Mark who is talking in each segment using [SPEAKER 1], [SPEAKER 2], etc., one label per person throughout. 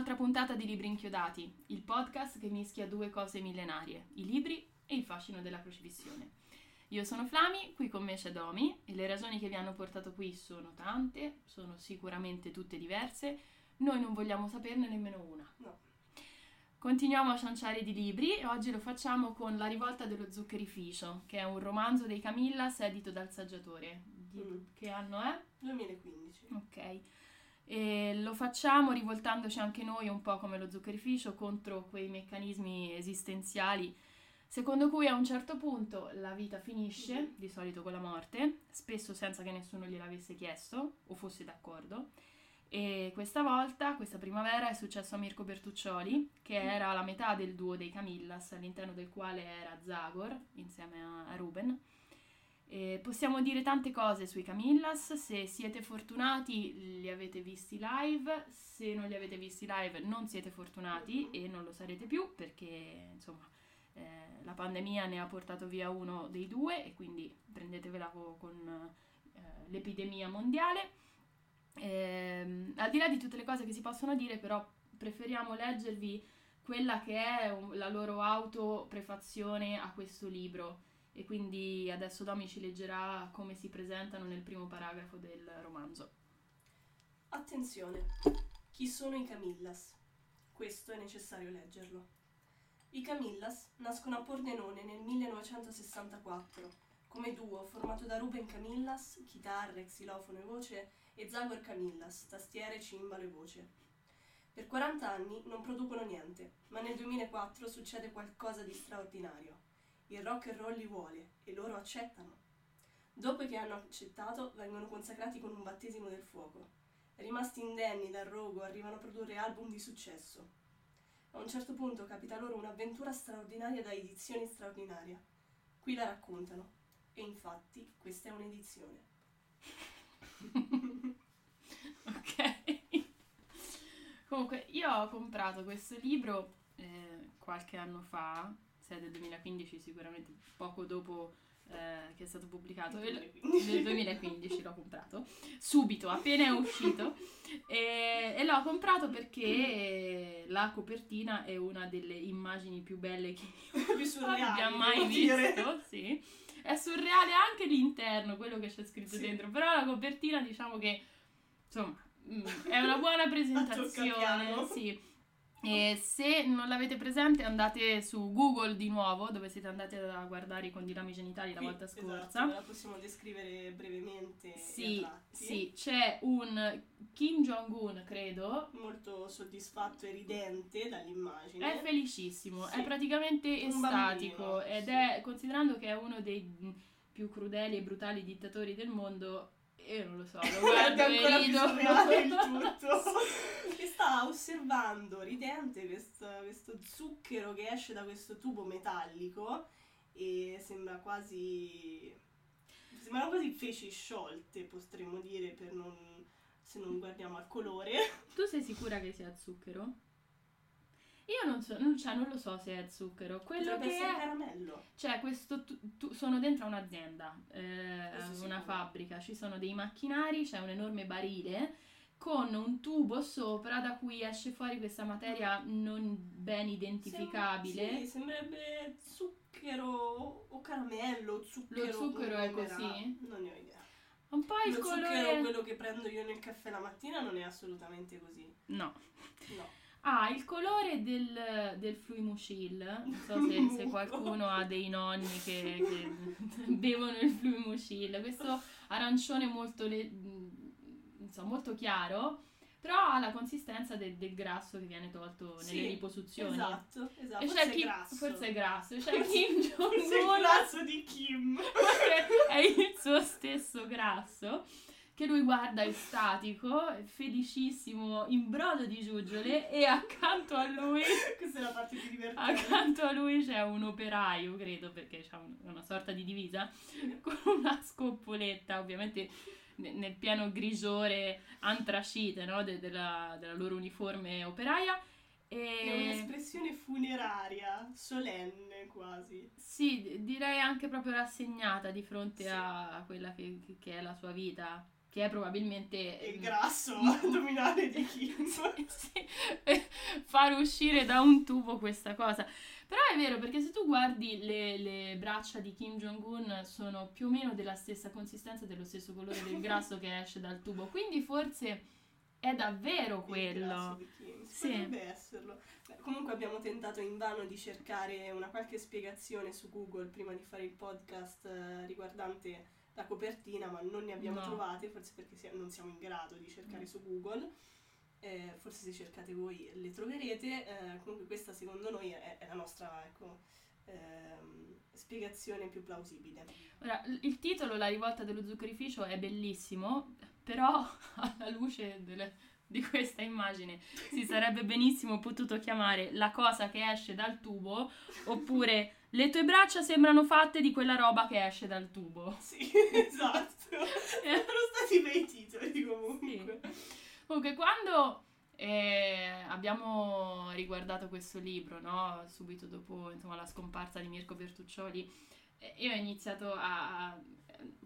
[SPEAKER 1] un'altra puntata di Libri Inchiodati, il podcast che mischia due cose millenarie, i libri e il fascino della crocifissione. Io sono Flami, qui con me c'è Domi e le ragioni che vi hanno portato qui sono tante, sono sicuramente tutte diverse, noi non vogliamo saperne nemmeno una.
[SPEAKER 2] No.
[SPEAKER 1] Continuiamo a cianciare di libri e oggi lo facciamo con La rivolta dello zuccherificio, che è un romanzo dei Camillas edito dal saggiatore. Di
[SPEAKER 2] Mm.
[SPEAKER 1] che anno è?
[SPEAKER 2] 2015.
[SPEAKER 1] Ok. E lo facciamo rivoltandoci anche noi un po' come lo zuccherificio contro quei meccanismi esistenziali secondo cui a un certo punto la vita finisce, di solito con la morte, spesso senza che nessuno gliel'avesse chiesto o fosse d'accordo. E questa volta, questa primavera, è successo a Mirko Bertuccioli, che era la metà del duo dei Camillas, all'interno del quale era Zagor, insieme a a Ruben. E possiamo dire tante cose sui Camillas, se siete fortunati li avete visti live, se non li avete visti live non siete fortunati e non lo sarete più perché insomma eh, la pandemia ne ha portato via uno dei due e quindi prendetevela co- con eh, l'epidemia mondiale. Ehm, al di là di tutte le cose che si possono dire però preferiamo leggervi quella che è la loro autoprefazione a questo libro e quindi adesso Domi ci leggerà come si presentano nel primo paragrafo del romanzo.
[SPEAKER 2] Attenzione, chi sono i Camillas? Questo è necessario leggerlo. I Camillas nascono a Pordenone nel 1964 come duo formato da Ruben Camillas, chitarre, xilofono e voce, e Zagor Camillas, tastiere, cimbalo e voce. Per 40 anni non producono niente, ma nel 2004 succede qualcosa di straordinario. Il rock and roll li vuole e loro accettano. Dopo che hanno accettato, vengono consacrati con un battesimo del fuoco. Rimasti indenni dal rogo, arrivano a produrre album di successo. A un certo punto capita loro un'avventura straordinaria da edizione straordinaria. Qui la raccontano. E infatti questa è un'edizione.
[SPEAKER 1] ok. Comunque, io ho comprato questo libro eh, qualche anno fa, se è del 2015 sicuramente poco dopo eh, che è stato pubblicato,
[SPEAKER 2] Del
[SPEAKER 1] E-
[SPEAKER 2] 2015.
[SPEAKER 1] del 2015 l'ho comprato, subito, appena è uscito, e, e l'ho comprato perché la copertina è una delle immagini più belle che
[SPEAKER 2] Più surreali,
[SPEAKER 1] abbia mai
[SPEAKER 2] dire.
[SPEAKER 1] visto, sì. È surreale anche l'interno, quello che c'è scritto
[SPEAKER 2] Sì.
[SPEAKER 1] dentro, però la copertina diciamo che insomma mm, è una buona presentazione, sì. E se non l'avete presente andate su Google di nuovo, dove siete andati a guardare i condilami genitali la
[SPEAKER 2] Qui,
[SPEAKER 1] volta
[SPEAKER 2] esatto,
[SPEAKER 1] scorsa.
[SPEAKER 2] ve la possiamo descrivere brevemente.
[SPEAKER 1] Sì, sì, c'è un Kim Jong-un, credo,
[SPEAKER 2] Molto soddisfatto e ridente dall'immagine.
[SPEAKER 1] È felicissimo,
[SPEAKER 2] Sì.
[SPEAKER 1] è praticamente
[SPEAKER 2] Un
[SPEAKER 1] estatico
[SPEAKER 2] bambino,
[SPEAKER 1] ed
[SPEAKER 2] sì.
[SPEAKER 1] è, considerando che è uno dei più crudeli e brutali dittatori del mondo, io non lo so, lo guardo
[SPEAKER 2] ancora
[SPEAKER 1] e
[SPEAKER 2] più
[SPEAKER 1] rido.
[SPEAKER 2] il tutto. e sta osservando, ridente, questo, questo zucchero che esce da questo tubo metallico e sembra quasi... sembrano quasi feci sciolte, potremmo dire, per non, se non guardiamo al colore.
[SPEAKER 1] Tu sei sicura che sia zucchero? Io non so, non, cioè, non lo so se è zucchero. Quello
[SPEAKER 2] Potrebbe
[SPEAKER 1] che è,
[SPEAKER 2] caramello.
[SPEAKER 1] cioè, questo tu- tu- sono dentro a un'azienda, eh, una fabbrica, ci sono dei macchinari, c'è un enorme barile con un tubo sopra da cui esce fuori questa materia non ben identificabile.
[SPEAKER 2] Sem- sì, sembrerebbe zucchero o caramello, zucchero.
[SPEAKER 1] Lo zucchero è così?
[SPEAKER 2] Non ne ho idea.
[SPEAKER 1] Un po' il
[SPEAKER 2] Lo zucchero,
[SPEAKER 1] colore...
[SPEAKER 2] quello che prendo io nel caffè la mattina, non è assolutamente così.
[SPEAKER 1] No.
[SPEAKER 2] No.
[SPEAKER 1] Ah, il colore del, del Fluimucil. Non so se, se qualcuno ha dei nonni che, che bevono il Fluimucil. Questo arancione molto, le- insomma, molto chiaro, però ha la consistenza de- del grasso che viene tolto nelle
[SPEAKER 2] Sì,
[SPEAKER 1] riposizioni.
[SPEAKER 2] Esatto, esatto.
[SPEAKER 1] E
[SPEAKER 2] Forse è grasso.
[SPEAKER 1] forse è grasso. C'è
[SPEAKER 2] Forse-
[SPEAKER 1] Kim
[SPEAKER 2] Forse è il
[SPEAKER 1] Jong-un
[SPEAKER 2] grasso di Kim.
[SPEAKER 1] è il suo stesso grasso che lui guarda estatico, felicissimo, in brodo di giuggiole e accanto a lui
[SPEAKER 2] Questa è la parte più divertente.
[SPEAKER 1] accanto a lui c'è un operaio, credo, perché c'ha un- una sorta di divisa con una scoppoletta, ovviamente ne- nel pieno grigiore antracite no, de- della, della loro uniforme operaia.
[SPEAKER 2] È
[SPEAKER 1] E
[SPEAKER 2] un'espressione funeraria, solenne quasi.
[SPEAKER 1] sì, direi anche proprio rassegnata di fronte
[SPEAKER 2] Sì.
[SPEAKER 1] a quella che- che è la sua vita, che è probabilmente...
[SPEAKER 2] Il grasso addominale di Kim.
[SPEAKER 1] Sì, eh, far uscire da un tubo questa cosa. Però è vero, perché se tu guardi le, le braccia di Kim Jong-un sono più o meno della stessa consistenza, dello stesso colore del grasso che esce dal tubo, quindi forse è davvero quello.
[SPEAKER 2] Il Kim.
[SPEAKER 1] Sì.
[SPEAKER 2] Potrebbe esserlo. Beh, comunque abbiamo tentato invano di cercare una qualche spiegazione su Google prima di fare il podcast eh, riguardante la copertina, ma non ne abbiamo
[SPEAKER 1] No.
[SPEAKER 2] trovate, forse perché non siamo in grado di cercare
[SPEAKER 1] No.
[SPEAKER 2] su Google. Eh, forse se cercate voi le troverete. Eh, comunque questa secondo noi è, è la nostra ecco, ehm, spiegazione più plausibile.
[SPEAKER 1] Ora, il titolo, La rivolta dello zuccherificio, è bellissimo, però alla luce delle- di questa immagine si sarebbe benissimo potuto chiamare La cosa che esce dal tubo oppure Le tue braccia sembrano fatte di quella roba che esce dal tubo.
[SPEAKER 2] Sì, esatto. Erano stati bei titoli comunque.
[SPEAKER 1] Comunque, quando eh, abbiamo riguardato questo libro, no? subito dopo insomma, la scomparsa di Mirko Bertuccioli, eh, io ho iniziato a, a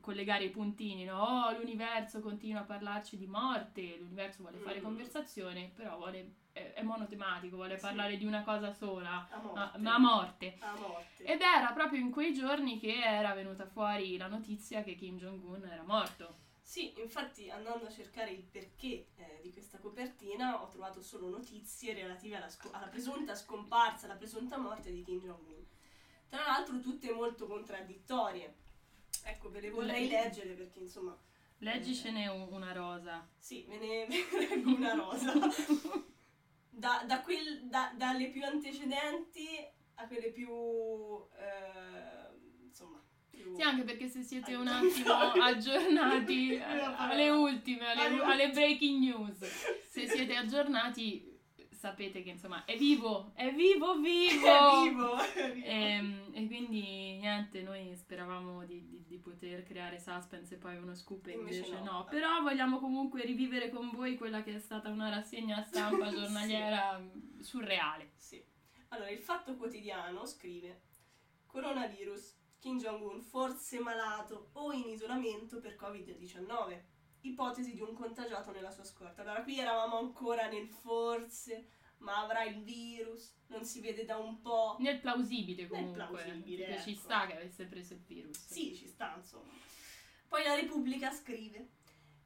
[SPEAKER 1] collegare i puntini, no? Oh, l'universo continua a parlarci di morte, l'universo vuole fare
[SPEAKER 2] Mm.
[SPEAKER 1] conversazione, però vuole, è, monotematico, vuole
[SPEAKER 2] Sì.
[SPEAKER 1] parlare di una cosa sola,
[SPEAKER 2] A
[SPEAKER 1] ma,
[SPEAKER 2] morte.
[SPEAKER 1] ma a morte.
[SPEAKER 2] A morte.
[SPEAKER 1] Ed era proprio in quei giorni che era venuta fuori la notizia che Kim Jong-un era morto.
[SPEAKER 2] Sì, infatti andando a cercare il perché eh, di questa copertina ho trovato solo notizie relative alla, sco- alla presunta scomparsa, alla presunta morte di Kim Jong-un. Tra l'altro tutte molto contraddittorie. Ecco, ve le vorrei leggere perché insomma,
[SPEAKER 1] Leggicene un- una rosa.
[SPEAKER 2] sì, ve ne leggo una rosa. Da, da quel- da- dalle più antecedenti a quelle più... eh, insomma... Più...
[SPEAKER 1] Sì, anche perché se siete un attimo aggiornati alle ultime, Alle
[SPEAKER 2] alle
[SPEAKER 1] breaking news, se siete aggiornati sapete che insomma è vivo, è vivo, vivo!
[SPEAKER 2] È vivo! È vivo.
[SPEAKER 1] Ehm, E, quindi niente, noi speravamo di, di- di poter creare suspense e poi uno scoop e
[SPEAKER 2] Invece
[SPEAKER 1] invece
[SPEAKER 2] no.
[SPEAKER 1] no. Però vogliamo comunque rivivere con voi quella che è stata una rassegna stampa
[SPEAKER 2] Sì.
[SPEAKER 1] giornaliera mm, surreale.
[SPEAKER 2] Sì. Allora, il Fatto Quotidiano scrive Coronavirus, Kim Jong-un forse malato o in isolamento per Covid-19. Ipotesi di un contagiato nella sua scorta. Allora, qui eravamo ancora nel forse, ma avrà il virus, non si vede da un po'.
[SPEAKER 1] Nel plausibile
[SPEAKER 2] Nel
[SPEAKER 1] comunque,
[SPEAKER 2] plausibile,
[SPEAKER 1] perché ci
[SPEAKER 2] ecco.
[SPEAKER 1] sta che avesse preso il virus.
[SPEAKER 2] Sì, ci sta, insomma. Poi la Repubblica scrive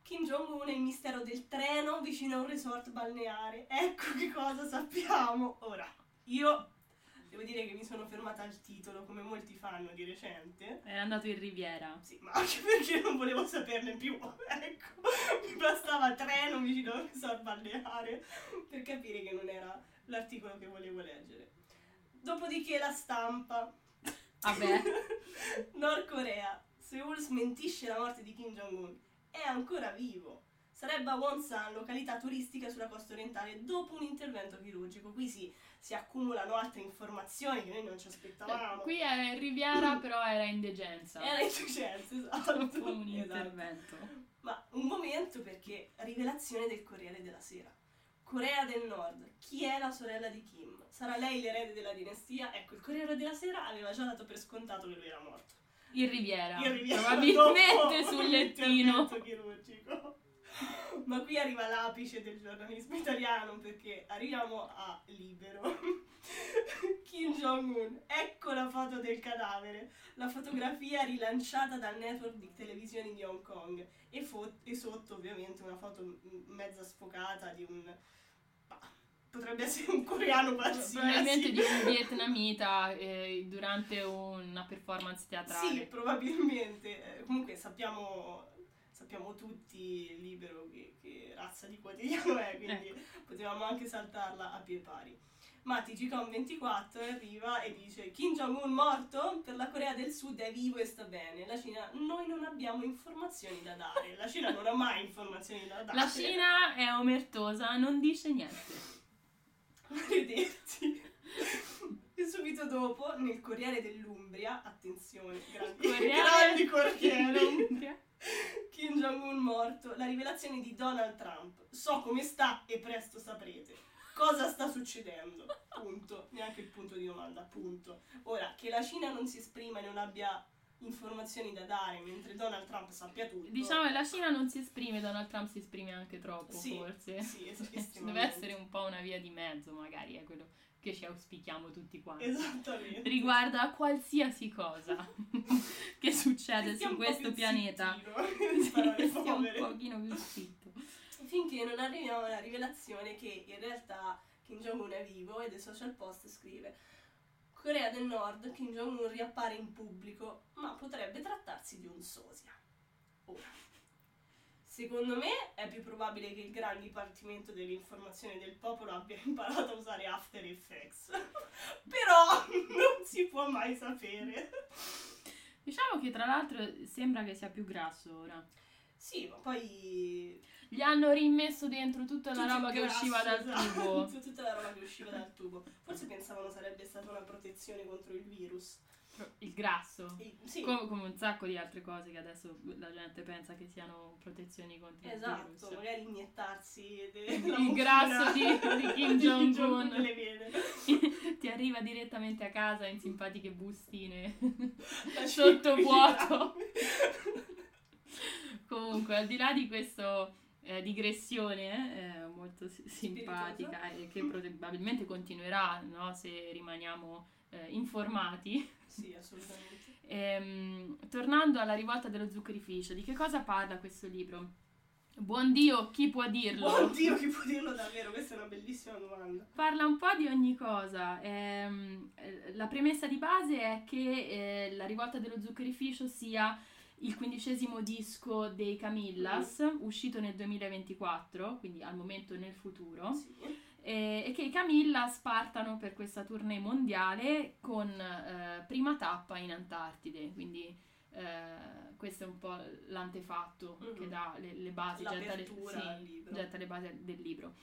[SPEAKER 2] Kim Jong-un e il mistero del treno vicino a un resort balneare. Ecco che cosa sappiamo. Ora, io devo dire che mi sono fermata al titolo, come molti fanno di recente.
[SPEAKER 1] Era andato in Riviera.
[SPEAKER 2] Sì, ma anche perché non volevo saperne più. Ecco, mi bastava treno vicino a un resort balneare per capire che non era l'articolo che volevo leggere. Dopodiché la stampa.
[SPEAKER 1] Vabbè.
[SPEAKER 2] Nord Corea. Seoul smentisce la morte di Kim Jong-un. È ancora vivo. Sarebbe a Wonsan, località turistica sulla costa orientale, dopo un intervento chirurgico. Qui si, si accumulano altre informazioni che noi non ci aspettavamo.
[SPEAKER 1] Qui era in Riviera, però era indegenza.
[SPEAKER 2] Era insuccesso, esatto.
[SPEAKER 1] Dopo un
[SPEAKER 2] Esatto.
[SPEAKER 1] intervento.
[SPEAKER 2] Ma un momento perché rivelazione del Corriere della Sera. Corea del Nord, chi è la sorella di Kim? Sarà lei l'erede della dinastia? Ecco, il Corriere della Sera aveva già dato per scontato che lui era morto.
[SPEAKER 1] In Riviera.
[SPEAKER 2] In Riviera,
[SPEAKER 1] Probabilmente sul lettino.
[SPEAKER 2] intervento chirurgico. Ma qui arriva l'apice del giornalismo italiano perché arriviamo a Libero. Kim Jong-un, ecco la foto del cadavere, la fotografia rilanciata dal network di televisioni di Hong Kong e, fo- e sotto ovviamente una foto mezza sfocata di un... bah, potrebbe essere un coreano qualsiasi.
[SPEAKER 1] Probabilmente di un vietnamita eh, durante una performance teatrale.
[SPEAKER 2] Sì, probabilmente. Eh, comunque sappiamo, sappiamo tutti libero che, che razza di quotidiano è, quindi potevamo anche saltarla a pie pari. Ma TGCOM24 arriva e dice Kim Jong-un morto? Per la Corea del Sud è vivo e sta bene. La Cina, noi non abbiamo informazioni da dare. La Cina non ha mai informazioni da dare.
[SPEAKER 1] La Cina è omertosa, non dice niente.
[SPEAKER 2] Maledetti. E subito dopo, nel Corriere dell'Umbria, attenzione, grandi,
[SPEAKER 1] Corriere
[SPEAKER 2] grandi Corriere. Kim Jong-un morto, la rivelazione di Donald Trump. So come sta e presto saprete. Cosa sta succedendo? Punto. Neanche il punto di domanda, punto. Ora, che la Cina non si esprima e non abbia informazioni da dare mentre Donald Trump sappia tutto.
[SPEAKER 1] Diciamo che la Cina non si esprime, Donald Trump si esprime anche troppo,
[SPEAKER 2] Sì,
[SPEAKER 1] forse.
[SPEAKER 2] sì, es-
[SPEAKER 1] Deve essere un po' una via di mezzo, magari, è quello che ci auspichiamo tutti quanti.
[SPEAKER 2] Esattamente.
[SPEAKER 1] Riguarda qualsiasi cosa che succede su questo pianeta.
[SPEAKER 2] zittino,
[SPEAKER 1] Sì, un pochino più zitto.
[SPEAKER 2] Finché non arriviamo alla rivelazione che in realtà Kim Jong-un è vivo e The Social Post scrive Corea del Nord, Kim Jong-un riappare in pubblico, ma potrebbe trattarsi di un sosia. Ora, secondo me è più probabile che il gran dipartimento dell'informazione del popolo abbia imparato a usare After Effects. Però non si può mai sapere.
[SPEAKER 1] Diciamo che tra l'altro sembra che sia più grasso ora.
[SPEAKER 2] Sì, ma poi
[SPEAKER 1] Gli hanno rimesso dentro tutta la
[SPEAKER 2] Tutto
[SPEAKER 1] roba che
[SPEAKER 2] grasso,
[SPEAKER 1] usciva dal
[SPEAKER 2] esatto,
[SPEAKER 1] tubo.
[SPEAKER 2] Tutta la roba che usciva dal tubo. Forse pensavano sarebbe stata una protezione contro il virus.
[SPEAKER 1] Il grasso.
[SPEAKER 2] E- sì,
[SPEAKER 1] Come, come un sacco di altre cose che adesso la gente pensa che siano protezioni contro il
[SPEAKER 2] esatto,
[SPEAKER 1] virus.
[SPEAKER 2] magari iniettarsi
[SPEAKER 1] Il grasso di- di Kim Jong-un. Ti arriva direttamente a casa in simpatiche bustine.
[SPEAKER 2] La
[SPEAKER 1] Sottovuoto.
[SPEAKER 2] ciclo-
[SPEAKER 1] Comunque, al di là di questa digressione eh, molto si- simpatica e che probabilmente continuerà no, se rimaniamo eh, informati,
[SPEAKER 2] Sì, assolutamente.
[SPEAKER 1] ehm, tornando alla rivolta dello zuccherificio, di che cosa parla questo libro? Buon Dio, chi può dirlo?
[SPEAKER 2] Oddio, chi può dirlo davvero? Questa è una bellissima domanda.
[SPEAKER 1] Parla un po' di ogni cosa. Ehm, eh, la premessa di base è che eh, la rivolta dello zuccherificio sia il quindicesimo disco dei Camillas, uscito nel 2024, quindi al momento nel futuro,
[SPEAKER 2] Sì.
[SPEAKER 1] E, e che i Camillas partano per questa tournée mondiale con eh, prima tappa in Antartide, quindi eh, questo è un po' l'antefatto
[SPEAKER 2] Mhm.
[SPEAKER 1] che dà le, le basi, getta le, sì, getta le basi del libro.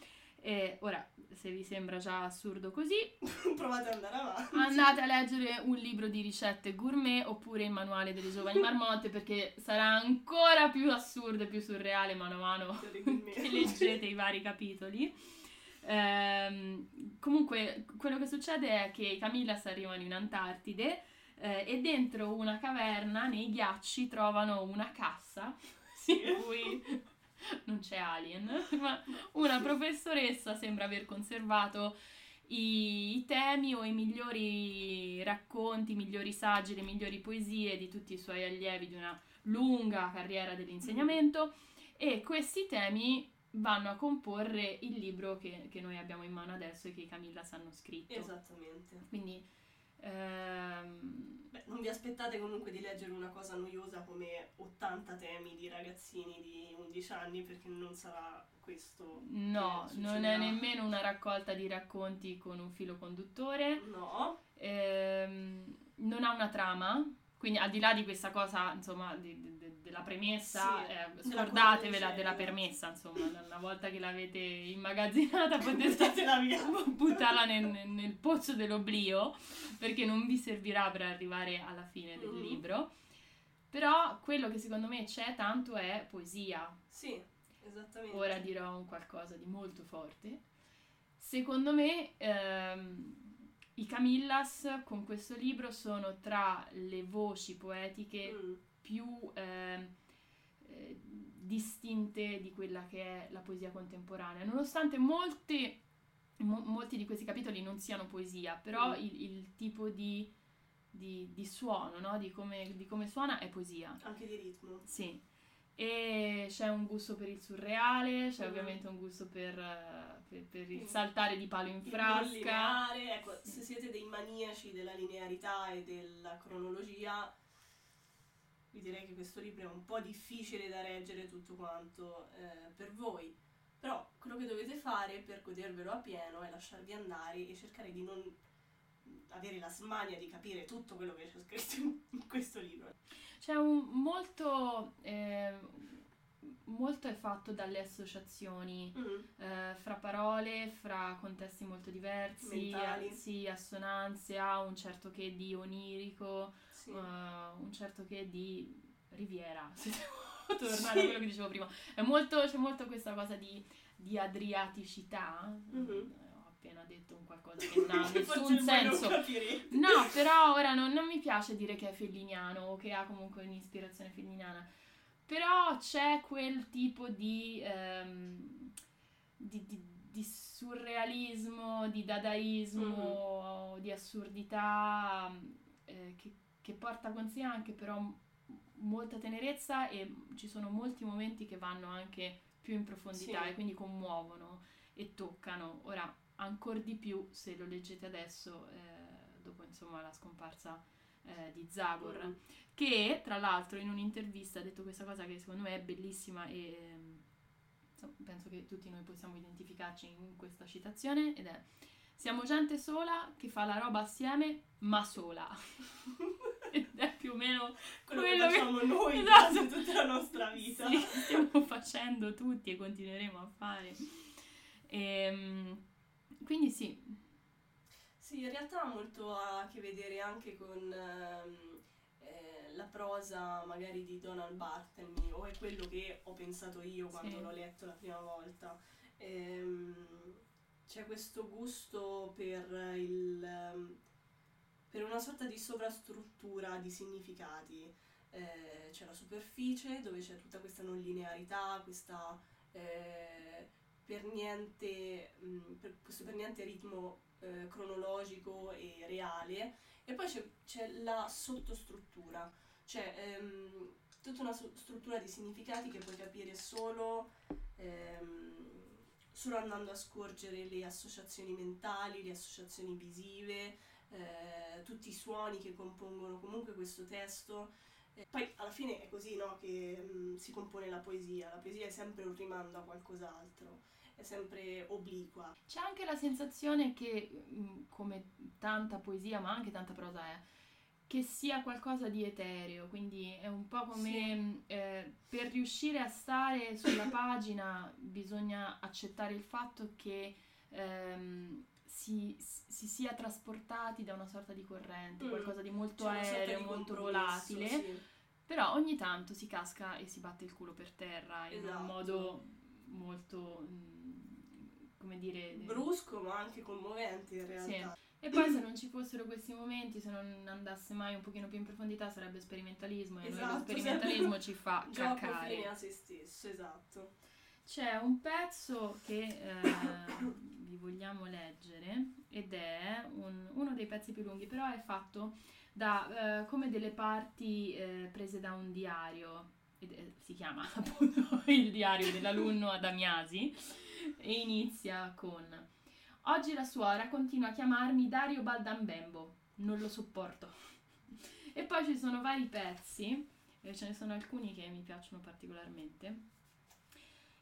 [SPEAKER 1] E ora, se vi sembra già assurdo così,
[SPEAKER 2] Provate ad andare avanti.
[SPEAKER 1] andate a leggere un libro di ricette gourmet oppure il manuale delle giovani marmotte perché sarà ancora più assurdo e più surreale mano a mano che leggete i vari capitoli. Ehm, comunque, quello che succede è che i Camillas arrivano in Antartide eh, e dentro una caverna, nei ghiacci, trovano una cassa in cui non c'è alien, ma una professoressa sembra aver conservato i, i temi o i migliori racconti, i migliori saggi, le migliori poesie di tutti i suoi allievi di una lunga carriera dell'insegnamento e questi temi vanno a comporre il libro che, che noi abbiamo in mano adesso e che i Camillas hanno scritto.
[SPEAKER 2] Esattamente.
[SPEAKER 1] Quindi ehm,
[SPEAKER 2] Beh, non vi aspettate comunque di leggere una cosa noiosa come 80 temi di ragazzini di 11 anni perché non sarà questo.
[SPEAKER 1] no, non è nemmeno una raccolta di racconti con un filo conduttore.
[SPEAKER 2] No,
[SPEAKER 1] Ehm, non ha una trama, quindi al di là di questa cosa, insomma, di- della premessa,
[SPEAKER 2] Sì,
[SPEAKER 1] eh, scordatevela della
[SPEAKER 2] esatto.
[SPEAKER 1] permessa, insomma, una volta che l'avete immagazzinata potete buttarla nel, nel- pozzo dell'oblio, perché non vi servirà per arrivare alla fine del
[SPEAKER 2] Mhm.
[SPEAKER 1] libro. Però quello che secondo me c'è tanto è poesia,
[SPEAKER 2] Sì, esattamente.
[SPEAKER 1] Ora dirò un qualcosa di molto forte. Secondo me ehm, i Camillas con questo libro sono tra le voci poetiche
[SPEAKER 2] Mm,
[SPEAKER 1] più ehm, eh, distinte di quella che è la poesia contemporanea, nonostante molti, mo- molti di questi capitoli non siano poesia, però
[SPEAKER 2] Mm.
[SPEAKER 1] il, il tipo di, di- di suono, no? di, come, di come suona è poesia.
[SPEAKER 2] Anche di ritmo.
[SPEAKER 1] Sì, e c'è un gusto per il surreale, c'è
[SPEAKER 2] Mhm.
[SPEAKER 1] ovviamente un gusto per, per- per il
[SPEAKER 2] Mm.
[SPEAKER 1] saltare di palo in
[SPEAKER 2] Il
[SPEAKER 1] frasca.
[SPEAKER 2] non lineare, ecco, se siete dei maniaci della linearità e della cronologia, vi direi che questo libro è un po' difficile da reggere tutto quanto eh, per voi. Però quello che dovete fare per godervelo a pieno è lasciarvi andare e cercare di non avere la smania di capire tutto quello che c'è scritto in questo libro.
[SPEAKER 1] C'è un molto, eh, molto è fatto dalle associazioni
[SPEAKER 2] Mm,
[SPEAKER 1] eh, fra parole, fra contesti molto diversi, eh, sì, assonanze, ha un certo che di onirico,
[SPEAKER 2] sì.
[SPEAKER 1] eh, un certo che di riviera, se devo tornare
[SPEAKER 2] Sì.
[SPEAKER 1] a quello che dicevo prima. È molto, c'è molto questa cosa di, di adriaticità,
[SPEAKER 2] Mhm.
[SPEAKER 1] eh, appena detto un qualcosa che non ha nessun senso. No, però ora non, non mi piace dire che è felliniano o che ha comunque un'ispirazione felliniana. Però c'è quel tipo di, ehm, di, di- di surrealismo, di dadaismo, di assurdità eh, che, che porta con sé anche però molta tenerezza e ci sono molti momenti che vanno anche più in profondità
[SPEAKER 2] Sì.
[SPEAKER 1] e quindi commuovono e toccano. Ora, ancora di più se lo leggete adesso, eh, dopo insomma la scomparsa eh, di Zagor, che tra l'altro in un'intervista ha detto questa cosa che secondo me è bellissima e penso che tutti noi possiamo identificarci in questa citazione ed è siamo gente sola che fa la roba assieme ma sola ed è più o meno
[SPEAKER 2] Quello,
[SPEAKER 1] Quello
[SPEAKER 2] che
[SPEAKER 1] che-
[SPEAKER 2] facciamo noi
[SPEAKER 1] Esatto.
[SPEAKER 2] tutta la nostra vita.
[SPEAKER 1] sì, stiamo facendo tutti e continueremo a fare Ehm, quindi sì
[SPEAKER 2] Sì, in realtà ha molto a che vedere anche con ehm, eh, la prosa magari di Donald Barthelme, o è quello che ho pensato io quando
[SPEAKER 1] Sì.
[SPEAKER 2] l'ho letto la prima volta. Ehm, c'è questo gusto per il ehm, per una sorta di sovrastruttura di significati. Eh, c'è la superficie dove c'è tutta questa non linearità, questa eh, per niente, mh, per- questo per niente ritmo eh, cronologico e reale e poi c'è, c'è la sottostruttura, cioè ehm, tutta una so- struttura di significati che puoi capire solo, ehm, solo andando a scorgere le associazioni mentali, le associazioni visive, eh, tutti i suoni che compongono comunque questo testo. Poi alla fine è così no, che mh, si compone la poesia, la poesia è sempre un rimando a qualcos'altro, è sempre obliqua.
[SPEAKER 1] C'è anche la sensazione che, mh, come tanta poesia, ma anche tanta prosa è, che sia qualcosa di etereo, quindi è un po' come
[SPEAKER 2] Sì.
[SPEAKER 1] mh, eh, per riuscire a stare sulla pagina bisogna accettare il fatto che ehm, si, si sia trasportati da una sorta di corrente,
[SPEAKER 2] Mm.
[SPEAKER 1] qualcosa di molto
[SPEAKER 2] C'è
[SPEAKER 1] aereo,
[SPEAKER 2] di
[SPEAKER 1] molto volatile.
[SPEAKER 2] sì.
[SPEAKER 1] Però ogni tanto si casca e si batte il culo per terra in
[SPEAKER 2] Esatto.
[SPEAKER 1] un modo molto, mm, come dire...
[SPEAKER 2] Brusco ma anche commovente in realtà.
[SPEAKER 1] E poi se non ci fossero questi momenti, se non andasse mai un pochino più in profondità, sarebbe sperimentalismo e noi lo
[SPEAKER 2] Esatto,
[SPEAKER 1] sperimentalismo ci fa
[SPEAKER 2] Gioco
[SPEAKER 1] cacare.
[SPEAKER 2] fine a se stesso, esatto.
[SPEAKER 1] C'è un pezzo che eh, vi vogliamo leggere ed è un- uno dei pezzi più lunghi, però è fatto da eh, come delle parti eh, prese da un diario, ed si chiama appunto il diario dell'alunno Adamiasi e inizia con Oggi la suora continua a chiamarmi Dario Baldambembo, non lo sopporto. E poi ci sono vari pezzi, e ce ne sono alcuni che mi piacciono particolarmente.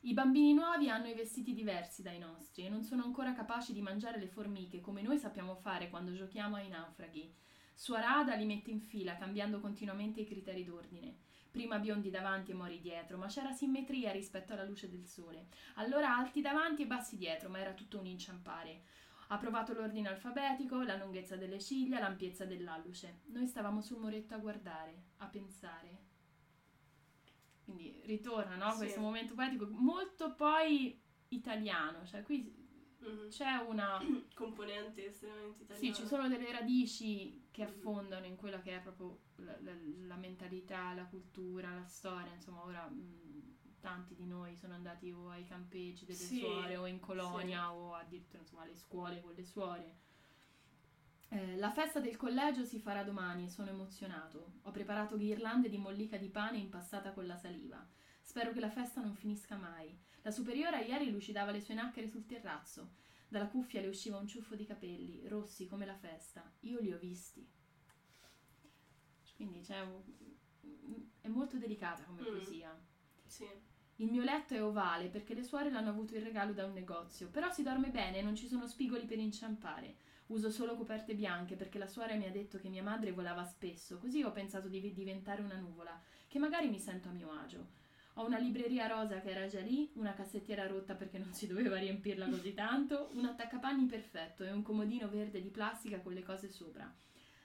[SPEAKER 1] I bambini nuovi hanno i vestiti diversi dai nostri e non sono ancora capaci di mangiare le formiche come noi sappiamo fare quando giochiamo ai naufraghi. Sua rada li mette in fila, cambiando continuamente i criteri d'ordine. Prima biondi davanti e mori dietro, ma c'era simmetria rispetto alla luce del sole. Allora alti davanti e bassi dietro, ma era tutto un inciampare. Ha provato l'ordine alfabetico, la lunghezza delle ciglia, l'ampiezza dell'alluce. Noi stavamo sul muretto a guardare, a pensare. Quindi ritorna, no?
[SPEAKER 2] Sì.
[SPEAKER 1] Questo momento poetico molto poi italiano, cioè qui
[SPEAKER 2] Mhm.
[SPEAKER 1] c'è una
[SPEAKER 2] Componente estremamente italiana.
[SPEAKER 1] sì, ci sono delle radici che
[SPEAKER 2] Mhm.
[SPEAKER 1] affondano in quella che è proprio la, la- la mentalità, la cultura, la storia. Insomma, ora mh, tanti di noi sono andati o ai campeggi delle
[SPEAKER 2] Sì,
[SPEAKER 1] suore o in colonia o addirittura insomma alle scuole con le suore. Eh, la festa del collegio si farà domani e sono emozionato. Ho preparato ghirlande di mollica di pane impastata con la saliva. Spero che la festa non finisca mai. La superiora ieri lucidava le sue nacchere sul terrazzo. Dalla cuffia le usciva un ciuffo di capelli, rossi come la festa. Io li ho visti. Quindi c'è un- è molto delicata come
[SPEAKER 2] Mm.
[SPEAKER 1] poesia.
[SPEAKER 2] Sì.
[SPEAKER 1] Il mio letto è ovale perché le suore l'hanno avuto in regalo da un negozio, però si dorme bene e non ci sono spigoli per inciampare. Uso solo coperte bianche perché la suora mi ha detto che mia madre volava spesso, così ho pensato di diventare una nuvola, che magari mi sento a mio agio. Ho una libreria rosa che era già lì, una cassettiera rotta perché non si doveva riempirla così tanto, un attaccapanni perfetto e un comodino verde di plastica con le cose sopra.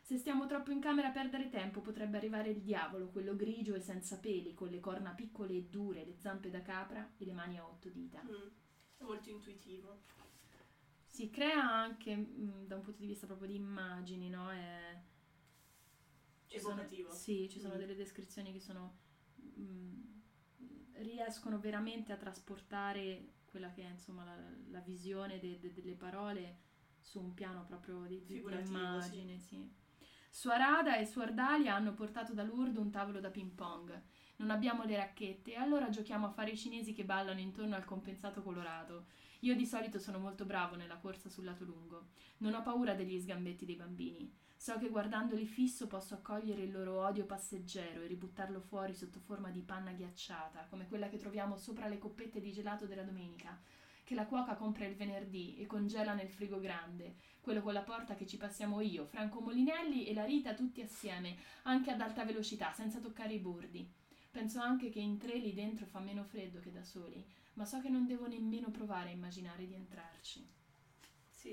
[SPEAKER 1] Se stiamo troppo in camera a perdere tempo potrebbe arrivare il diavolo, quello grigio e senza peli, con le corna piccole e dure, le zampe da capra e le mani a otto dita.
[SPEAKER 2] Mm. È molto intuitivo.
[SPEAKER 1] si crea anche mh, da un punto di vista proprio di immagini, no? È, ci sono,
[SPEAKER 2] Evocativo.
[SPEAKER 1] sì, ci sono
[SPEAKER 2] Mm.
[SPEAKER 1] delle descrizioni che sono mh, riescono veramente a trasportare quella che è insomma la, la visione de- de- delle parole su un piano proprio di, di- immagine, sì. Suarada e Suardalia hanno portato da Lourdes un tavolo da ping pong. Non abbiamo le racchette e allora giochiamo a fare i cinesi che ballano intorno al compensato colorato. Io di solito sono molto bravo nella corsa sul lato lungo. Non ho paura degli sgambetti dei bambini. So che guardandoli fisso posso accogliere il loro odio passeggero e ributtarlo fuori sotto forma di panna ghiacciata, come quella che troviamo sopra le coppette di gelato della domenica, che la cuoca compra il venerdì e congela nel frigo grande, quello con la porta che ci passiamo io, Franco Molinelli e la Rita tutti assieme, anche ad alta velocità, senza toccare i bordi. Penso anche che in tre lì dentro fa meno freddo che da soli, ma so che non devo nemmeno provare a immaginare di entrarci.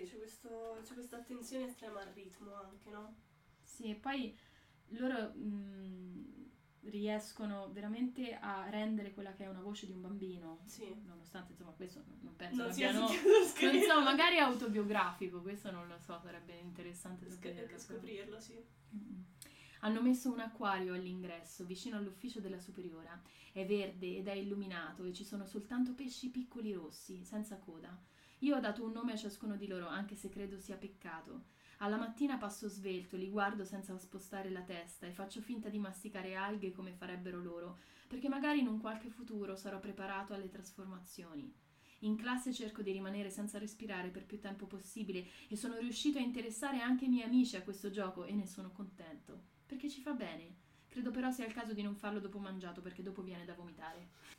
[SPEAKER 2] Sì, c'è, questo- c'è questa attenzione estrema al ritmo anche, no?
[SPEAKER 1] Sì, e poi loro mh, riescono veramente a rendere quella che è una voce di un bambino,
[SPEAKER 2] Sì.
[SPEAKER 1] nonostante insomma questo non- penso
[SPEAKER 2] Non
[SPEAKER 1] abbiano... Non so, magari autobiografico, questo non lo so, sarebbe interessante saperlo.
[SPEAKER 2] scoprirlo, sì.
[SPEAKER 1] Mm. Hanno messo un acquario all'ingresso, vicino all'ufficio della superiora. È verde ed è illuminato e ci sono soltanto pesci piccoli rossi, senza coda. Io ho dato un nome a ciascuno di loro, anche se credo sia peccato. Alla mattina passo svelto, li guardo senza spostare la testa e faccio finta di masticare alghe come farebbero loro, perché magari in un qualche futuro sarò preparato alle trasformazioni. In classe cerco di rimanere senza respirare per più tempo possibile e sono riuscito a interessare anche i miei amici a questo gioco e ne sono contento, perché ci fa bene. Credo però sia il caso di non farlo dopo mangiato perché dopo viene da vomitare.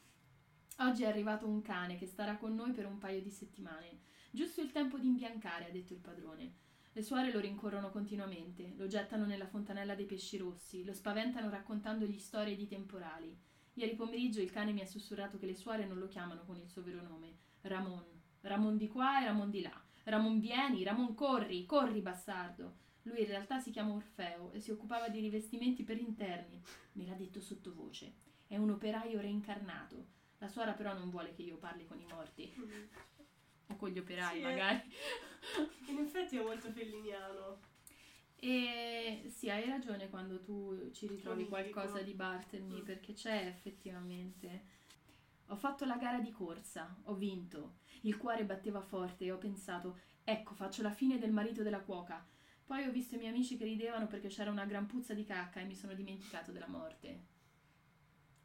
[SPEAKER 1] Oggi è arrivato un cane che starà con noi per un paio di settimane. Giusto il tempo di imbiancare, ha detto il padrone. Le suore lo rincorrono continuamente, lo gettano nella fontanella dei pesci rossi, lo spaventano raccontandogli storie di temporali. Ieri pomeriggio il cane mi ha sussurrato che le suore non lo chiamano con il suo vero nome, Ramon. Ramon di qua e Ramon di là. Ramon vieni, Ramon corri, corri bastardo. Lui in realtà si chiama Orfeo e si occupava di rivestimenti per interni. Me l'ha detto sottovoce. È un operaio reincarnato. La suora però non vuole che io parli con i morti. O con gli operai,
[SPEAKER 2] Sì, eh.
[SPEAKER 1] magari.
[SPEAKER 2] In effetti è molto felliniano.
[SPEAKER 1] E sì, hai ragione quando tu ci ritrovi qualcosa di Bartlemy,
[SPEAKER 2] Mm.
[SPEAKER 1] perché c'è effettivamente. Ho fatto la gara di corsa, ho vinto. Il cuore batteva forte e ho pensato, ecco, faccio la fine del marito della cuoca. Poi ho visto i miei amici che ridevano perché c'era una gran puzza di cacca e mi sono dimenticato della morte.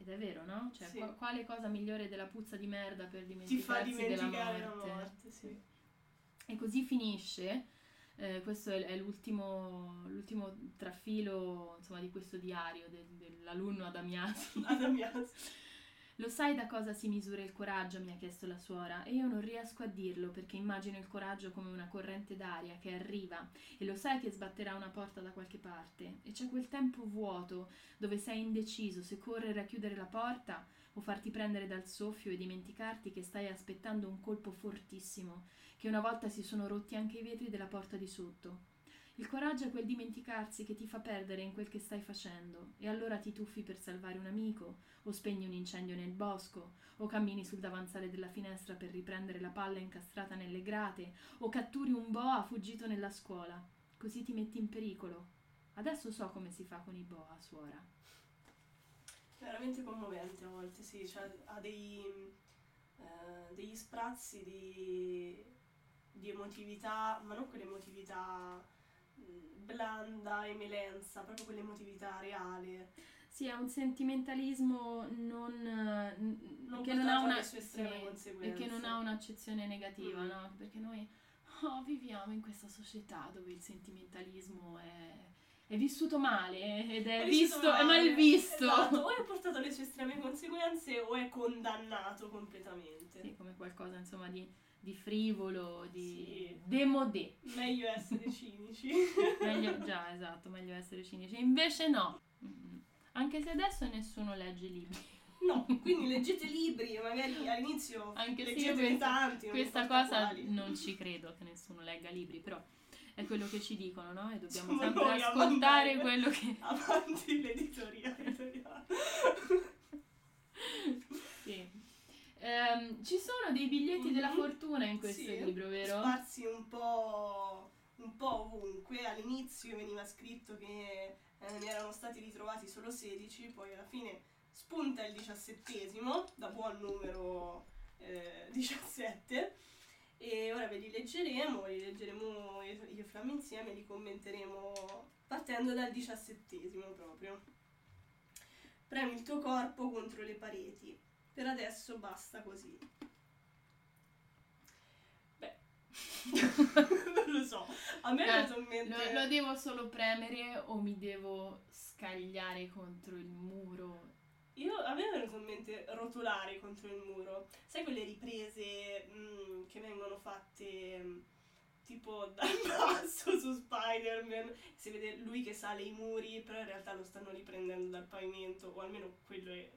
[SPEAKER 1] Ed è vero, no? Cioè,
[SPEAKER 2] Sì.
[SPEAKER 1] qua- quale cosa migliore della puzza di merda per
[SPEAKER 2] Ti
[SPEAKER 1] dimenticarsi
[SPEAKER 2] fa
[SPEAKER 1] della
[SPEAKER 2] dimenticare la
[SPEAKER 1] morte?
[SPEAKER 2] morte, sì.
[SPEAKER 1] E così finisce. eh, questo è, è l'ultimo, l'ultimo trafilo insomma, di questo diario de- dell'alunno Adamiasi.
[SPEAKER 2] Adamias.
[SPEAKER 1] Lo sai da cosa si misura il coraggio? mi ha chiesto la suora, e io non riesco a dirlo perché immagino il coraggio come una corrente d'aria che arriva e lo sai che sbatterà una porta da qualche parte e c'è quel tempo vuoto dove sei indeciso se correre a chiudere la porta o farti prendere dal soffio e dimenticarti che stai aspettando un colpo fortissimo, che una volta si sono rotti anche i vetri della porta di sotto. Il coraggio è quel dimenticarsi che ti fa perdere in quel che stai facendo e allora ti tuffi per salvare un amico o spegni un incendio nel bosco, o cammini sul davanzale della finestra per riprendere la palla incastrata nelle grate, o catturi un boa fuggito nella scuola. Così ti metti in pericolo. Adesso so come si fa con i boa, suora.
[SPEAKER 2] Veramente commovente a volte, sì, cioè ha dei, eh, degli sprazzi di, di emotività, ma non quell'emotività blanda, emelenza, proprio quell'emotività reale.
[SPEAKER 1] Sì, è un sentimentalismo non, eh,
[SPEAKER 2] Non
[SPEAKER 1] che non ha una sì, e che non ha un'accezione negativa,
[SPEAKER 2] Mm.
[SPEAKER 1] no? Perché noi oh, viviamo in questa società dove il sentimentalismo è, è vissuto male ed è,
[SPEAKER 2] È
[SPEAKER 1] visto,
[SPEAKER 2] vissuto
[SPEAKER 1] è
[SPEAKER 2] male.
[SPEAKER 1] mal visto.
[SPEAKER 2] Esatto, o è portato alle sue estreme conseguenze o è condannato completamente.
[SPEAKER 1] Sì, come qualcosa insomma di, di frivolo, di
[SPEAKER 2] Sì.
[SPEAKER 1] demodé.
[SPEAKER 2] Meglio essere cinici.
[SPEAKER 1] Meglio, già, esatto, meglio essere cinici. Invece no. Anche se adesso nessuno legge libri.
[SPEAKER 2] No, quindi leggete libri, magari all'inizio
[SPEAKER 1] Anche
[SPEAKER 2] leggetene
[SPEAKER 1] questa,
[SPEAKER 2] tanti.
[SPEAKER 1] questa cosa
[SPEAKER 2] quali.
[SPEAKER 1] non ci credo che nessuno legga libri, però è quello che ci dicono, no? E dobbiamo
[SPEAKER 2] Siamo
[SPEAKER 1] sempre ascoltare quello che...
[SPEAKER 2] Avanti l'editoria editoriale.
[SPEAKER 1] Sì. Ehm, ci sono dei biglietti della
[SPEAKER 2] Mhm.
[SPEAKER 1] fortuna in questo
[SPEAKER 2] Sì,
[SPEAKER 1] libro, vero?
[SPEAKER 2] Sparsi un po', un po' ovunque. All'inizio veniva scritto che eh, ne erano stati ritrovati solo 16, poi alla fine spunta il diciassettesimo, da buon numero eh, 17. E ora ve li leggeremo, li leggeremo io e Flam insieme, li commenteremo partendo dal diciassettesimo proprio. Premi il tuo corpo contro le pareti. Per adesso basta così. Beh, non lo so. A me è
[SPEAKER 1] Eh,
[SPEAKER 2] venuto in mente...
[SPEAKER 1] Lo, lo devo solo premere o mi devo scagliare contro il muro?
[SPEAKER 2] Io, a me è venuto in mente rotolare contro il muro. Sai quelle riprese mm, che vengono fatte mm, tipo dal basso su Spider-Man? Si vede lui che sale i muri, però in realtà lo stanno riprendendo dal pavimento, o almeno quello è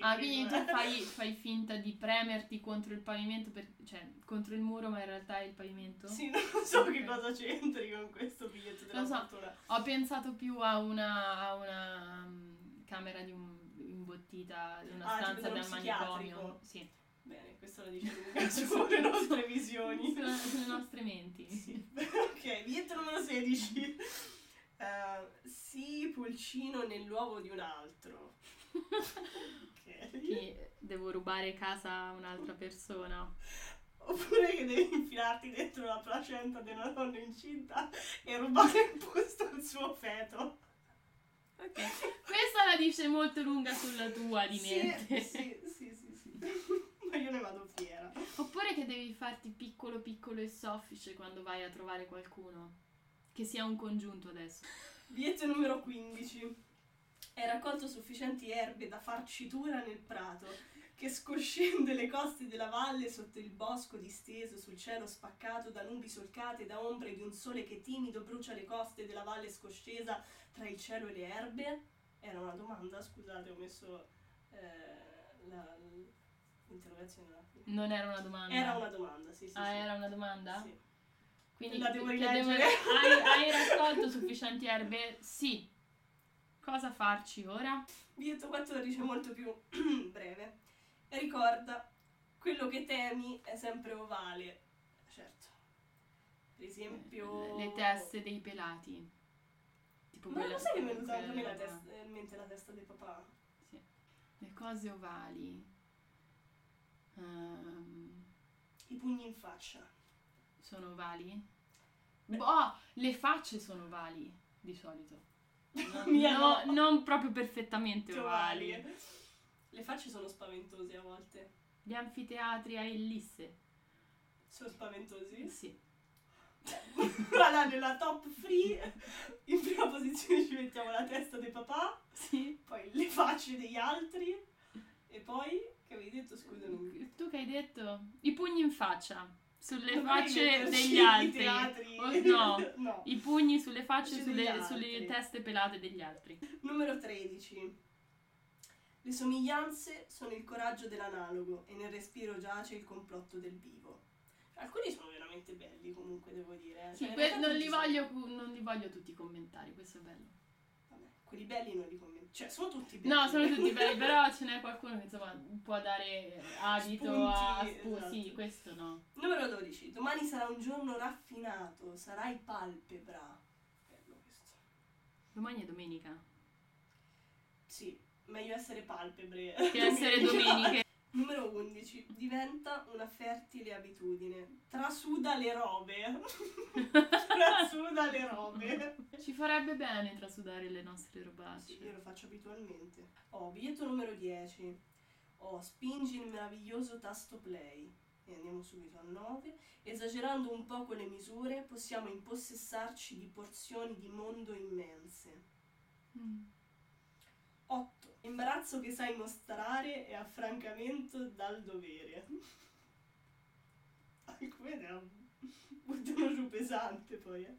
[SPEAKER 1] Ah, quindi tu fai, fai finta di premerti contro il pavimento, per- cioè contro il muro, ma in realtà è il pavimento?
[SPEAKER 2] Sì, non so
[SPEAKER 1] Ok.
[SPEAKER 2] che cosa c'entri con questo biglietto della
[SPEAKER 1] Lo so.
[SPEAKER 2] fortuna.
[SPEAKER 1] Ho pensato più a una, a una mm, camera di un, imbottita, di una
[SPEAKER 2] Ah,
[SPEAKER 1] stanza del manicomio. Sì.
[SPEAKER 2] Bene, questo lo dice lunga sulle nostre visioni.
[SPEAKER 1] Sulle, sulle nostre menti.
[SPEAKER 2] Sì. ok, biglietto numero 16. Eh, sì, pulcino nell'uovo di un altro.
[SPEAKER 1] Che devo rubare casa a un'altra persona.
[SPEAKER 2] Oppure che devi infilarti dentro la placenta di una donna incinta e rubare il posto al suo feto.
[SPEAKER 1] Ok. Questa la dice molto lunga sulla tua di mente.
[SPEAKER 2] sì, sì, sì, sì. Ma io ne vado fiera.
[SPEAKER 1] Oppure che devi farti piccolo piccolo e soffice quando vai a trovare qualcuno. Che sia un congiunto adesso.
[SPEAKER 2] Biglietto numero 15. Hai raccolto sufficienti erbe da farcitura nel prato, che scoscende le coste della valle sotto il bosco disteso sul cielo spaccato da nubi solcate da ombre di un sole che timido brucia le coste della valle scoscesa tra il cielo e le erbe? Era una domanda, scusate, ho messo eh, la- l'interrogazione.
[SPEAKER 1] Non era una domanda.
[SPEAKER 2] Era una domanda, sì, sì.
[SPEAKER 1] Ah,
[SPEAKER 2] sì.
[SPEAKER 1] era una domanda?
[SPEAKER 2] Sì.
[SPEAKER 1] Quindi
[SPEAKER 2] La devo rileggere?
[SPEAKER 1] hai, hai raccolto sufficienti erbe? Sì. Cosa farci ora?
[SPEAKER 2] Biglietto 14 è molto più breve. Ricorda, quello che temi è sempre ovale. Certo. Per esempio...
[SPEAKER 1] Le teste dei pelati. Tipo
[SPEAKER 2] Ma lo sai che mi è venuta anche la testa, in mente la testa del papà?
[SPEAKER 1] Sì. Le cose ovali. Ehm,
[SPEAKER 2] I pugni in faccia.
[SPEAKER 1] sono ovali?
[SPEAKER 2] Beh.
[SPEAKER 1] Oh, le facce sono ovali, di solito. No, non proprio perfettamente ovali.
[SPEAKER 2] Ovali. Le facce sono spaventose a volte.
[SPEAKER 1] Gli anfiteatri a ellisse.
[SPEAKER 2] Sono spaventosi.
[SPEAKER 1] Sì.
[SPEAKER 2] Voilà, nella top free, in prima posizione ci mettiamo la testa del papà,
[SPEAKER 1] Sì.
[SPEAKER 2] poi le facce degli altri, e poi, che avevi detto, scusami?
[SPEAKER 1] Tu che hai detto? I pugni in faccia. Sulle
[SPEAKER 2] Dovrei
[SPEAKER 1] facce degli altri. Oh, no.
[SPEAKER 2] no.
[SPEAKER 1] I pugni sulle facce, sulle, sulle teste pelate degli altri.
[SPEAKER 2] Numero 13. Le somiglianze sono il coraggio dell'analogo e nel respiro giace il complotto del vivo. Alcuni sono veramente belli comunque, devo dire. eh.
[SPEAKER 1] Sì,
[SPEAKER 2] Cioè,
[SPEAKER 1] que- non, li voglio, non li voglio tutti i commentari, questo è bello.
[SPEAKER 2] Quelli belli non li commento. Cioè, sono tutti belli.
[SPEAKER 1] No, sono tutti belli, però ce n'è qualcuno che insomma può dare adito a...
[SPEAKER 2] Spunti,
[SPEAKER 1] spu-
[SPEAKER 2] esatto.
[SPEAKER 1] Sì, questo no.
[SPEAKER 2] Numero 12. Domani sarà un giorno raffinato, sarai palpebra. Bello questo.
[SPEAKER 1] Domani è domenica.
[SPEAKER 2] Sì, meglio essere palpebre.
[SPEAKER 1] Che essere domeniche.
[SPEAKER 2] Numero 11. Diventa una fertile abitudine. Trasuda le robe. Trasuda le robe.
[SPEAKER 1] Ci farebbe bene trasudare le nostre robacce.
[SPEAKER 2] Sì, io lo faccio abitualmente. Oh, biglietto numero 10. Oh, spingi il meraviglioso tasto play. E andiamo subito al 9. Esagerando un po' con le misure, possiamo impossessarci di porzioni di mondo immense.
[SPEAKER 1] Mm.
[SPEAKER 2] 8. Imbarazzo che sai mostrare e affrancamento dal dovere. Alcune ne buttano giù pesante poi. Eh.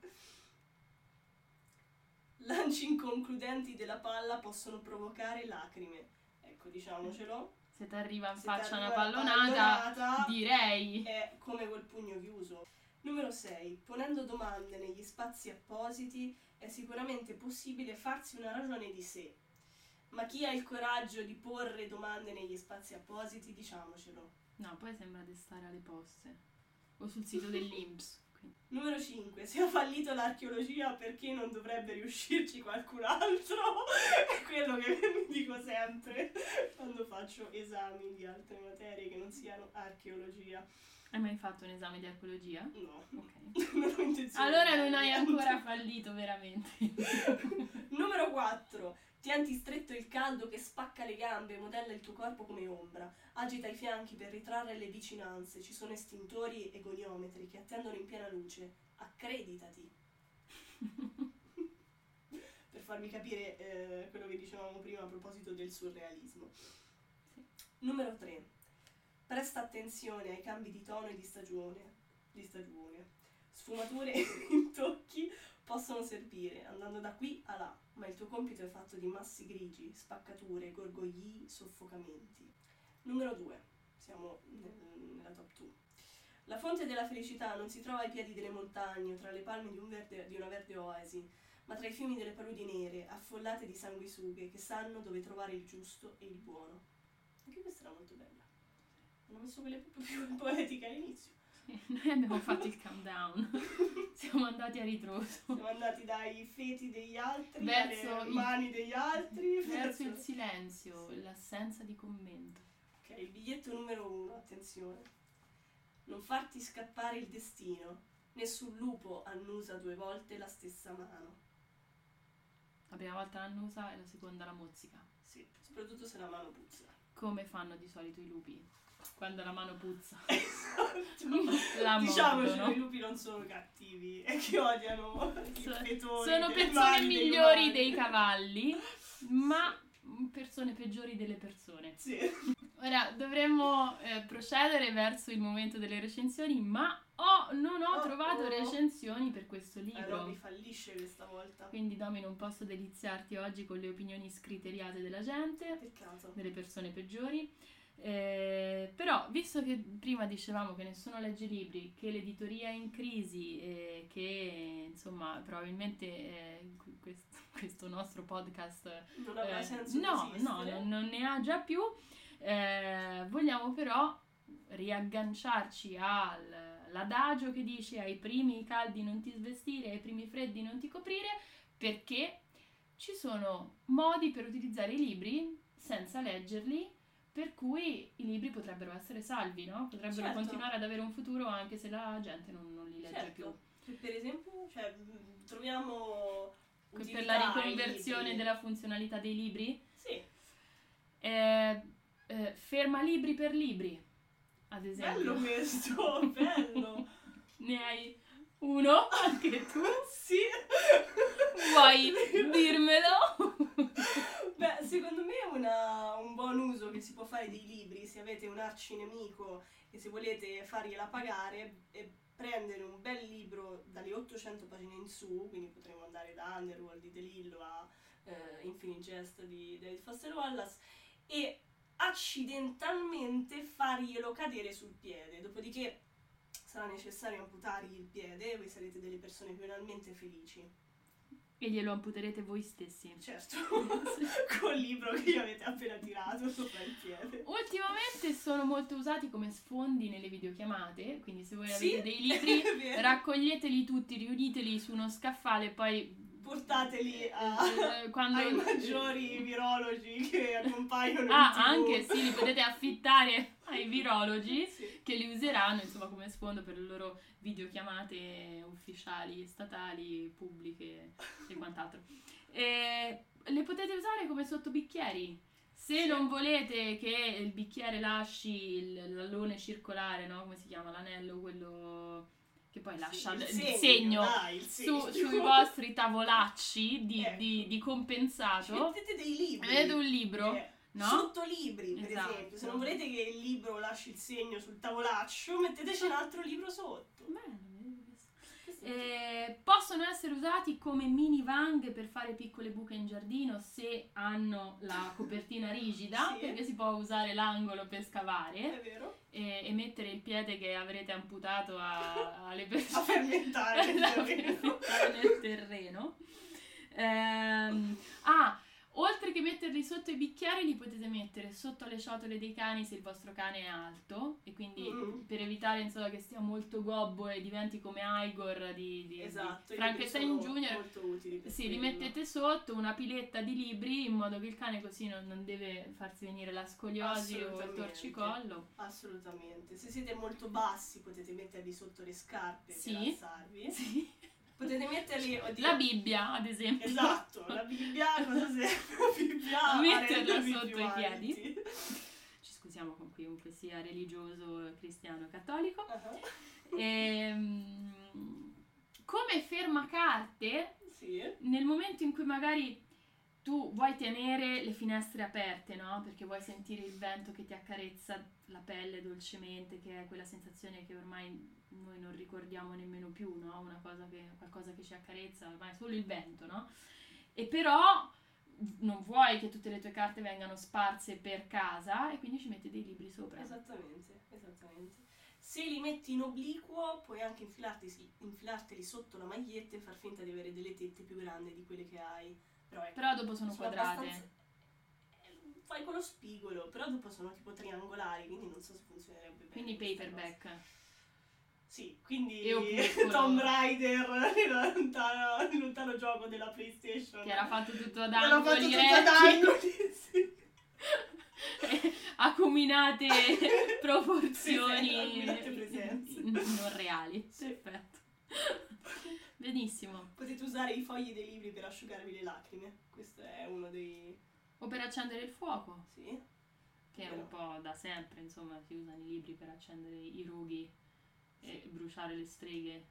[SPEAKER 2] Lanci inconcludenti della palla possono provocare lacrime. Ecco, diciamocelo.
[SPEAKER 1] Se ti arriva in faccia una pallonata,
[SPEAKER 2] pallonata,
[SPEAKER 1] direi.
[SPEAKER 2] è come col pugno chiuso. Numero 6. Ponendo domande negli spazi appositi è sicuramente possibile farsi una ragione di sé, Ma chi ha il coraggio di porre domande negli spazi appositi, diciamocelo.
[SPEAKER 1] No, poi sembra di stare alle poste. O sul sito dell'Inps. quindi.
[SPEAKER 2] Numero 5. Se ha fallito l'archeologia, perché non dovrebbe riuscirci qualcun altro? È quello che mi dico sempre quando faccio esami di altre materie che non siano archeologia.
[SPEAKER 1] Hai mai fatto un esame di archeologia?
[SPEAKER 2] No,
[SPEAKER 1] Ok.
[SPEAKER 2] non ho intenzione.
[SPEAKER 1] Allora non hai ancora fallito veramente.
[SPEAKER 2] Numero 4. Tienti stretto il caldo che spacca le gambe e modella il tuo corpo come ombra. Agita i fianchi per ritrarre le vicinanze. Ci sono estintori e goniometri che attendono in piena luce. Accreditati. per farvi capire eh, quello che dicevamo prima a proposito del surrealismo.
[SPEAKER 1] Sì.
[SPEAKER 2] Numero 3. Presta attenzione ai cambi di tono e di stagione. Di stagione. Sfumature e intocchi possono servire andando da qui a là, ma il tuo compito è fatto di massi grigi, spaccature, gorgogli, soffocamenti. Numero 2. Siamo nel- nella top 2. La fonte della felicità non si trova ai piedi delle montagne o tra le palme di, un verde- di una verde oasi, ma tra i fiumi delle paludi nere, affollate di sanguisughe che sanno dove trovare il giusto e il buono. Anche questa era molto bella. Hanno messo quelle più, più poetiche all'inizio.
[SPEAKER 1] Noi abbiamo fatto il countdown. Siamo andati a ritroso.
[SPEAKER 2] Siamo andati dai feti degli altri,
[SPEAKER 1] Verso il-
[SPEAKER 2] mani degli altri,
[SPEAKER 1] Verso il silenzio,
[SPEAKER 2] Sì.
[SPEAKER 1] l'assenza di commento.
[SPEAKER 2] Ok, il biglietto numero uno, attenzione. Non farti scappare il destino. Nessun lupo annusa due volte la stessa mano.
[SPEAKER 1] La prima volta l'annusa e la seconda la mozzica.
[SPEAKER 2] Sì, soprattutto se la mano puzza.
[SPEAKER 1] Come fanno di solito i lupi? Quando la mano puzza.
[SPEAKER 2] Esatto.
[SPEAKER 1] La
[SPEAKER 2] Diciamoci,
[SPEAKER 1] mordono.
[SPEAKER 2] i lupi non sono cattivi e che odiano i
[SPEAKER 1] So-
[SPEAKER 2] fetori
[SPEAKER 1] Sono
[SPEAKER 2] delle
[SPEAKER 1] persone
[SPEAKER 2] mani dei
[SPEAKER 1] migliori
[SPEAKER 2] umani.
[SPEAKER 1] dei cavalli, ma persone peggiori delle persone.
[SPEAKER 2] Sì.
[SPEAKER 1] Ora dovremmo eh, procedere verso il momento delle recensioni, ma oh, non ho
[SPEAKER 2] Oh,
[SPEAKER 1] trovato
[SPEAKER 2] oh.
[SPEAKER 1] recensioni per questo
[SPEAKER 2] Eh,
[SPEAKER 1] libro.
[SPEAKER 2] Roby fallisce questa volta.
[SPEAKER 1] Quindi Domi non posso deliziarti oggi con le opinioni scriteriate della gente,
[SPEAKER 2] Peccato.
[SPEAKER 1] delle persone peggiori. Eh, però, visto che prima dicevamo che nessuno legge libri, che l'editoria è in crisi e che insomma probabilmente eh, que- questo, questo nostro podcast
[SPEAKER 2] Non avrà
[SPEAKER 1] eh,
[SPEAKER 2] senso
[SPEAKER 1] no, no, non, ne ha già più. Eh, vogliamo però riagganciarci al- all'adagio che dice ai primi caldi non ti svestire, ai primi freddi non ti coprire, perché ci sono modi per utilizzare i libri senza leggerli, per cui i libri potrebbero essere salvi, no? Potrebbero
[SPEAKER 2] Certo.
[SPEAKER 1] continuare ad avere un futuro anche se la gente non, non li legge più.
[SPEAKER 2] Certo. Per- Per esempio, cioè, troviamo
[SPEAKER 1] Per la riconversione della funzionalità dei libri,
[SPEAKER 2] Sì,
[SPEAKER 1] Eh, eh, ferma libri per libri, ad esempio.
[SPEAKER 2] bello questo, bello.
[SPEAKER 1] Ne hai uno anche tu?
[SPEAKER 2] sì.
[SPEAKER 1] Vuoi dirmelo?
[SPEAKER 2] Beh, secondo me è una- un buon uso che si può fare dei libri se avete un arcinemico e se volete fargliela pagare e prendere un bel libro dalle 800 pagine in su, quindi potremmo andare da Underworld di De Lillo a eh, Infinite Jest di David Foster Wallace e accidentalmente farglielo cadere sul piede, dopodiché sarà necessario amputargli il piede e voi sarete delle persone penalmente felici.
[SPEAKER 1] E glielo amputerete voi stessi.
[SPEAKER 2] Certo, col libro che gli avete appena tirato sopra il piede.
[SPEAKER 1] Ultimamente sono molto usati come sfondi nelle videochiamate, quindi se voi
[SPEAKER 2] Sì,
[SPEAKER 1] avete dei libri, raccoglieteli tutti, riuniteli su uno scaffale e poi...
[SPEAKER 2] Portateli a-
[SPEAKER 1] eh, quando...
[SPEAKER 2] ai maggiori virologi che accompagnano
[SPEAKER 1] Ah, anche sì, li potete affittare ai virologi
[SPEAKER 2] Sì.
[SPEAKER 1] che li useranno insomma come sfondo per le loro videochiamate ufficiali, statali, pubbliche e quant'altro. E le potete usare come sottobicchieri. Se
[SPEAKER 2] Sì.
[SPEAKER 1] non volete che il bicchiere lasci il- l'allone circolare, no? Come si chiama? L'anello, quello che poi lascia
[SPEAKER 2] il
[SPEAKER 1] il,
[SPEAKER 2] segno,
[SPEAKER 1] segno,
[SPEAKER 2] dai, il
[SPEAKER 1] su-
[SPEAKER 2] segno.
[SPEAKER 1] sui vostri tavolacci di,
[SPEAKER 2] Ecco.
[SPEAKER 1] di- di compensato.
[SPEAKER 2] Mettete dei libri.
[SPEAKER 1] Avete un libro,
[SPEAKER 2] Eh,
[SPEAKER 1] no?
[SPEAKER 2] Sottolibri, per
[SPEAKER 1] Esatto.
[SPEAKER 2] esempio. Se non volete che il libro lasci il segno sul tavolaccio, metteteci un altro libro sotto.
[SPEAKER 1] Eh, possono essere usati come mini vang per fare piccole buche in giardino se hanno la copertina rigida,
[SPEAKER 2] Sì.
[SPEAKER 1] perché si può usare l'angolo per scavare e, e mettere il piede che avrete amputato a- alle
[SPEAKER 2] A
[SPEAKER 1] persone
[SPEAKER 2] fermentare nel
[SPEAKER 1] da
[SPEAKER 2] terreno.
[SPEAKER 1] fermentare nel terreno. Ehm, ah, oltre che metterli sotto i bicchieri, li potete mettere sotto le ciotole dei cani se il vostro cane è alto e quindi
[SPEAKER 2] Mm.
[SPEAKER 1] per evitare insomma, che stia molto gobbo e diventi come Igor di, di,
[SPEAKER 2] Esatto,
[SPEAKER 1] di Frankenstein Junior.
[SPEAKER 2] molto utili per
[SPEAKER 1] Sì, li mettete sotto una piletta di libri in modo che il cane così non, non deve farsi venire la scoliosi o il torcicollo.
[SPEAKER 2] Assolutamente. Se siete molto bassi potete metterli sotto le scarpe
[SPEAKER 1] Sì.
[SPEAKER 2] per alzarvi.
[SPEAKER 1] Sì.
[SPEAKER 2] Potete metterli... oddio,
[SPEAKER 1] La Bibbia, ad esempio.
[SPEAKER 2] Esatto, la Bibbia cosa serve? La Bibbia a
[SPEAKER 1] Metterla sotto i piedi. Ci scusiamo con chiunque sia religioso, cristiano, cattolico.
[SPEAKER 2] Ah,
[SPEAKER 1] Ehm, come fermacarte,
[SPEAKER 2] Sì.
[SPEAKER 1] nel momento in cui magari tu vuoi tenere le finestre aperte, no? Perché vuoi sentire il vento che ti accarezza la pelle dolcemente, che è quella sensazione che ormai noi non ricordiamo nemmeno più, no? Una cosa che, qualcosa che ci accarezza, ormai è solo il vento, no? E però non vuoi che tutte le tue carte vengano sparse per casa e quindi ci metti dei libri sopra.
[SPEAKER 2] Esattamente, esattamente. Se li metti in obliquo puoi anche infilarteli sotto la maglietta e far finta di avere delle tette più grandi di quelle che hai. Però, ecco,
[SPEAKER 1] Però dopo sono quadrate.
[SPEAKER 2] abbastanza- eh, Fai con lo spigolo, però dopo sono tipo triangolari, quindi non so se funzionerebbe bene.
[SPEAKER 1] Quindi paperback.
[SPEAKER 2] Sì, quindi Tomb Raider, il lontano, il lontano gioco della PlayStation.
[SPEAKER 1] Che era fatto tutto ad
[SPEAKER 2] Era fatto
[SPEAKER 1] angoli
[SPEAKER 2] tutto ad angoli, sì.
[SPEAKER 1] acuminate proporzioni
[SPEAKER 2] Sì, sì, acuminate
[SPEAKER 1] non reali.
[SPEAKER 2] Sì.
[SPEAKER 1] Perfetto. Benissimo.
[SPEAKER 2] Potete usare i fogli dei libri per asciugarvi le lacrime. Questo è uno dei...
[SPEAKER 1] O per accendere il fuoco,
[SPEAKER 2] Sì.
[SPEAKER 1] che è un po' da sempre, insomma, si usano i libri per accendere i rughi e
[SPEAKER 2] Sì.
[SPEAKER 1] bruciare le streghe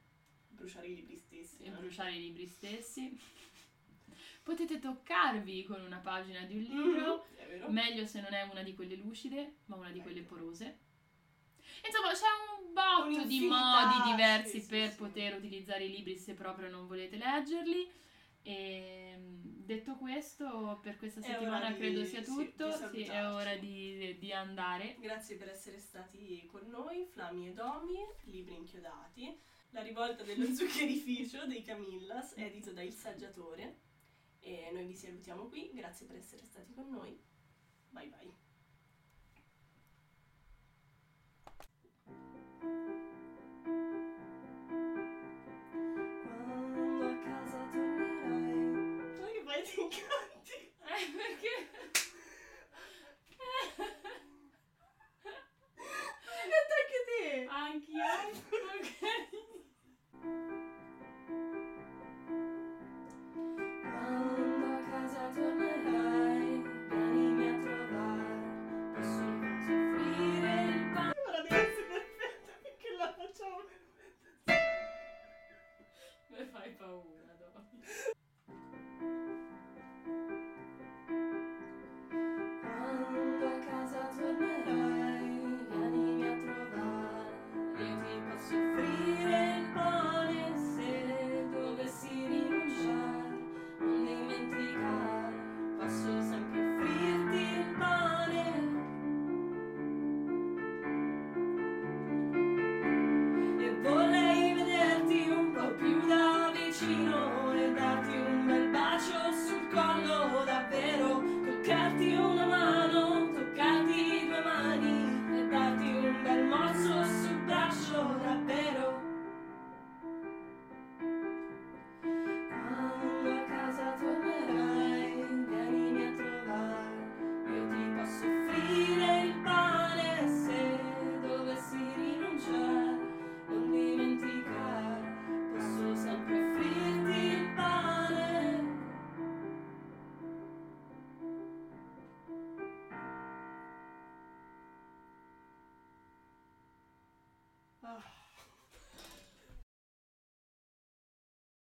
[SPEAKER 2] Bruciare i libri stessi.
[SPEAKER 1] e
[SPEAKER 2] no?
[SPEAKER 1] bruciare i libri stessi. Potete toccarvi con una pagina di un libro.
[SPEAKER 2] Vero?
[SPEAKER 1] Meglio se non è una di quelle lucide, ma una di quelle
[SPEAKER 2] Ecco.
[SPEAKER 1] porose. Insomma, c'è un botto di modi diversi
[SPEAKER 2] sì, sì,
[SPEAKER 1] per
[SPEAKER 2] sì.
[SPEAKER 1] poter utilizzare i libri se proprio non volete leggerli. E detto questo, per questa settimana
[SPEAKER 2] di-
[SPEAKER 1] credo sia
[SPEAKER 2] sì,
[SPEAKER 1] tutto. Sì, è ora di, di andare.
[SPEAKER 2] Grazie per essere stati con noi, Flammi e Domi, libri inchiodati. La rivolta dello zuccherificio dei Camillas, edito da Il Saggiatore. E noi vi salutiamo qui, grazie per essere stati con noi. Bye bye. Quando a casa tornerai. Sai che fai ti incanti?
[SPEAKER 1] Eh, perché?
[SPEAKER 2] E anche te!
[SPEAKER 1] Anch'io? Ok.